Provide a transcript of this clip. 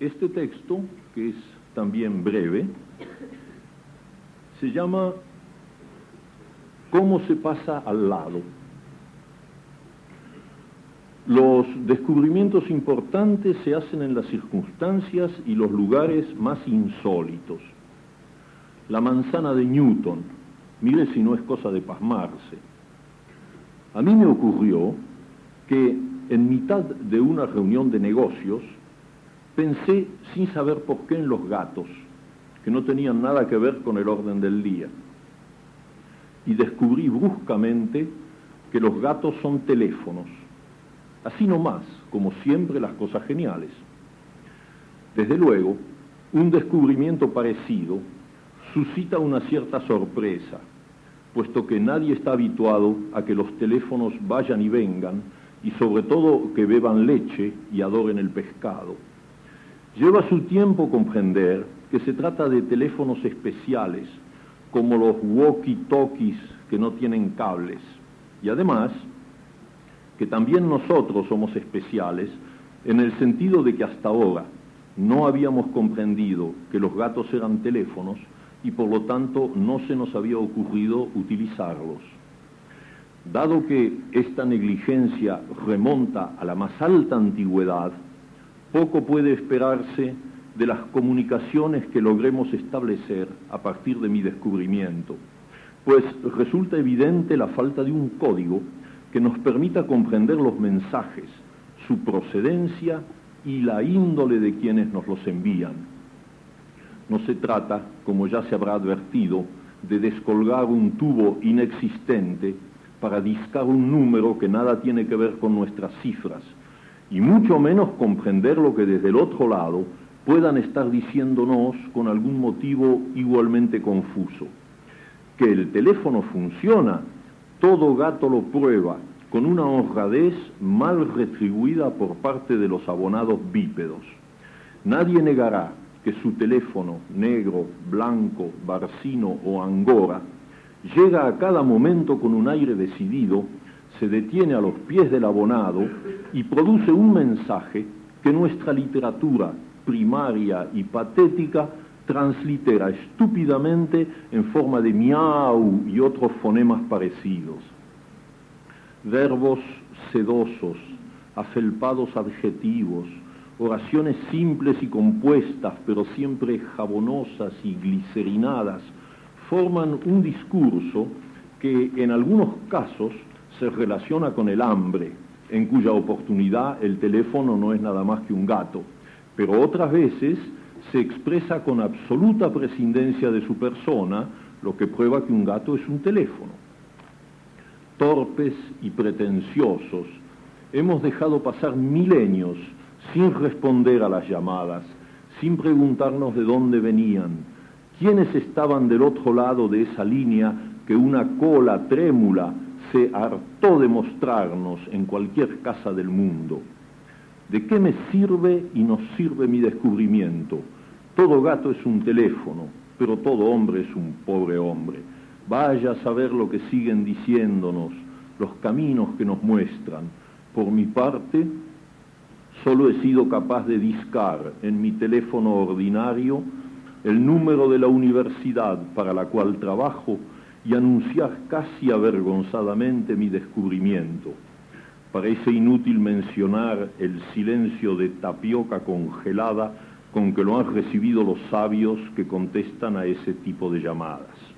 Este texto, que es también breve, se llama ¿Cómo se pasa al lado? Los descubrimientos importantes se hacen en las circunstancias y los lugares más insólitos. La manzana de Newton, mire si no es cosa de pasmarse. A mí me ocurrió que en mitad de una reunión de negocios pensé sin saber por qué en los gatos, que no tenían nada que ver con el orden del día. Y descubrí bruscamente que los gatos son teléfonos. Así nomás, como siempre las cosas geniales. Desde luego, un descubrimiento parecido suscita una cierta sorpresa, puesto que nadie está habituado a que los teléfonos vayan y vengan, y sobre todo que beban leche y adoren el pescado. Lleva su tiempo comprender que se trata de teléfonos especiales, como los walkie-talkies que no tienen cables, y además que también nosotros somos especiales en el sentido de que hasta ahora no habíamos comprendido que los gatos eran teléfonos y por lo tanto no se nos había ocurrido utilizarlos. Dado que esta negligencia remonta a la más alta antigüedad, poco puede esperarse de las comunicaciones que logremos establecer a partir de mi descubrimiento, pues resulta evidente la falta de un código que nos permita comprender los mensajes, su procedencia y la índole de quienes nos los envían. No se trata, como ya se habrá advertido, de descolgar un tubo inexistente para discar un número que nada tiene que ver con nuestras cifras, y mucho menos comprender lo que desde el otro lado puedan estar diciéndonos con algún motivo igualmente confuso. Que el teléfono funciona, todo gato lo prueba, con una honradez mal retribuida por parte de los abonados bípedos. Nadie negará que su teléfono negro, blanco, barcino o angora llega a cada momento con un aire decidido se detiene a los pies del abonado y produce un mensaje que nuestra literatura primaria y patética translitera estúpidamente en forma de miau y otros fonemas parecidos. Verbos sedosos, afelpados adjetivos, oraciones simples y compuestas, pero siempre jabonosas y glicerinadas, forman un discurso que en algunos casos se relaciona con el hambre, en cuya oportunidad el teléfono no es nada más que un gato, pero otras veces se expresa con absoluta prescindencia de su persona, lo que prueba que un gato es un teléfono. Torpes y pretenciosos, hemos dejado pasar milenios sin responder a las llamadas, sin preguntarnos de dónde venían, quiénes estaban del otro lado de esa línea que una cola trémula se hartó de mostrarnos en cualquier casa del mundo. ¿De qué me sirve y nos sirve mi descubrimiento? Todo gato es un teléfono, pero todo hombre es un pobre hombre. Vaya a saber lo que siguen diciéndonos, los caminos que nos muestran. Por mi parte, solo he sido capaz de discar en mi teléfono ordinario el número de la universidad para la cual trabajo y anunciar casi avergonzadamente mi descubrimiento. Parece inútil mencionar el silencio de tapioca congelada con que lo han recibido los sabios que contestan a ese tipo de llamadas.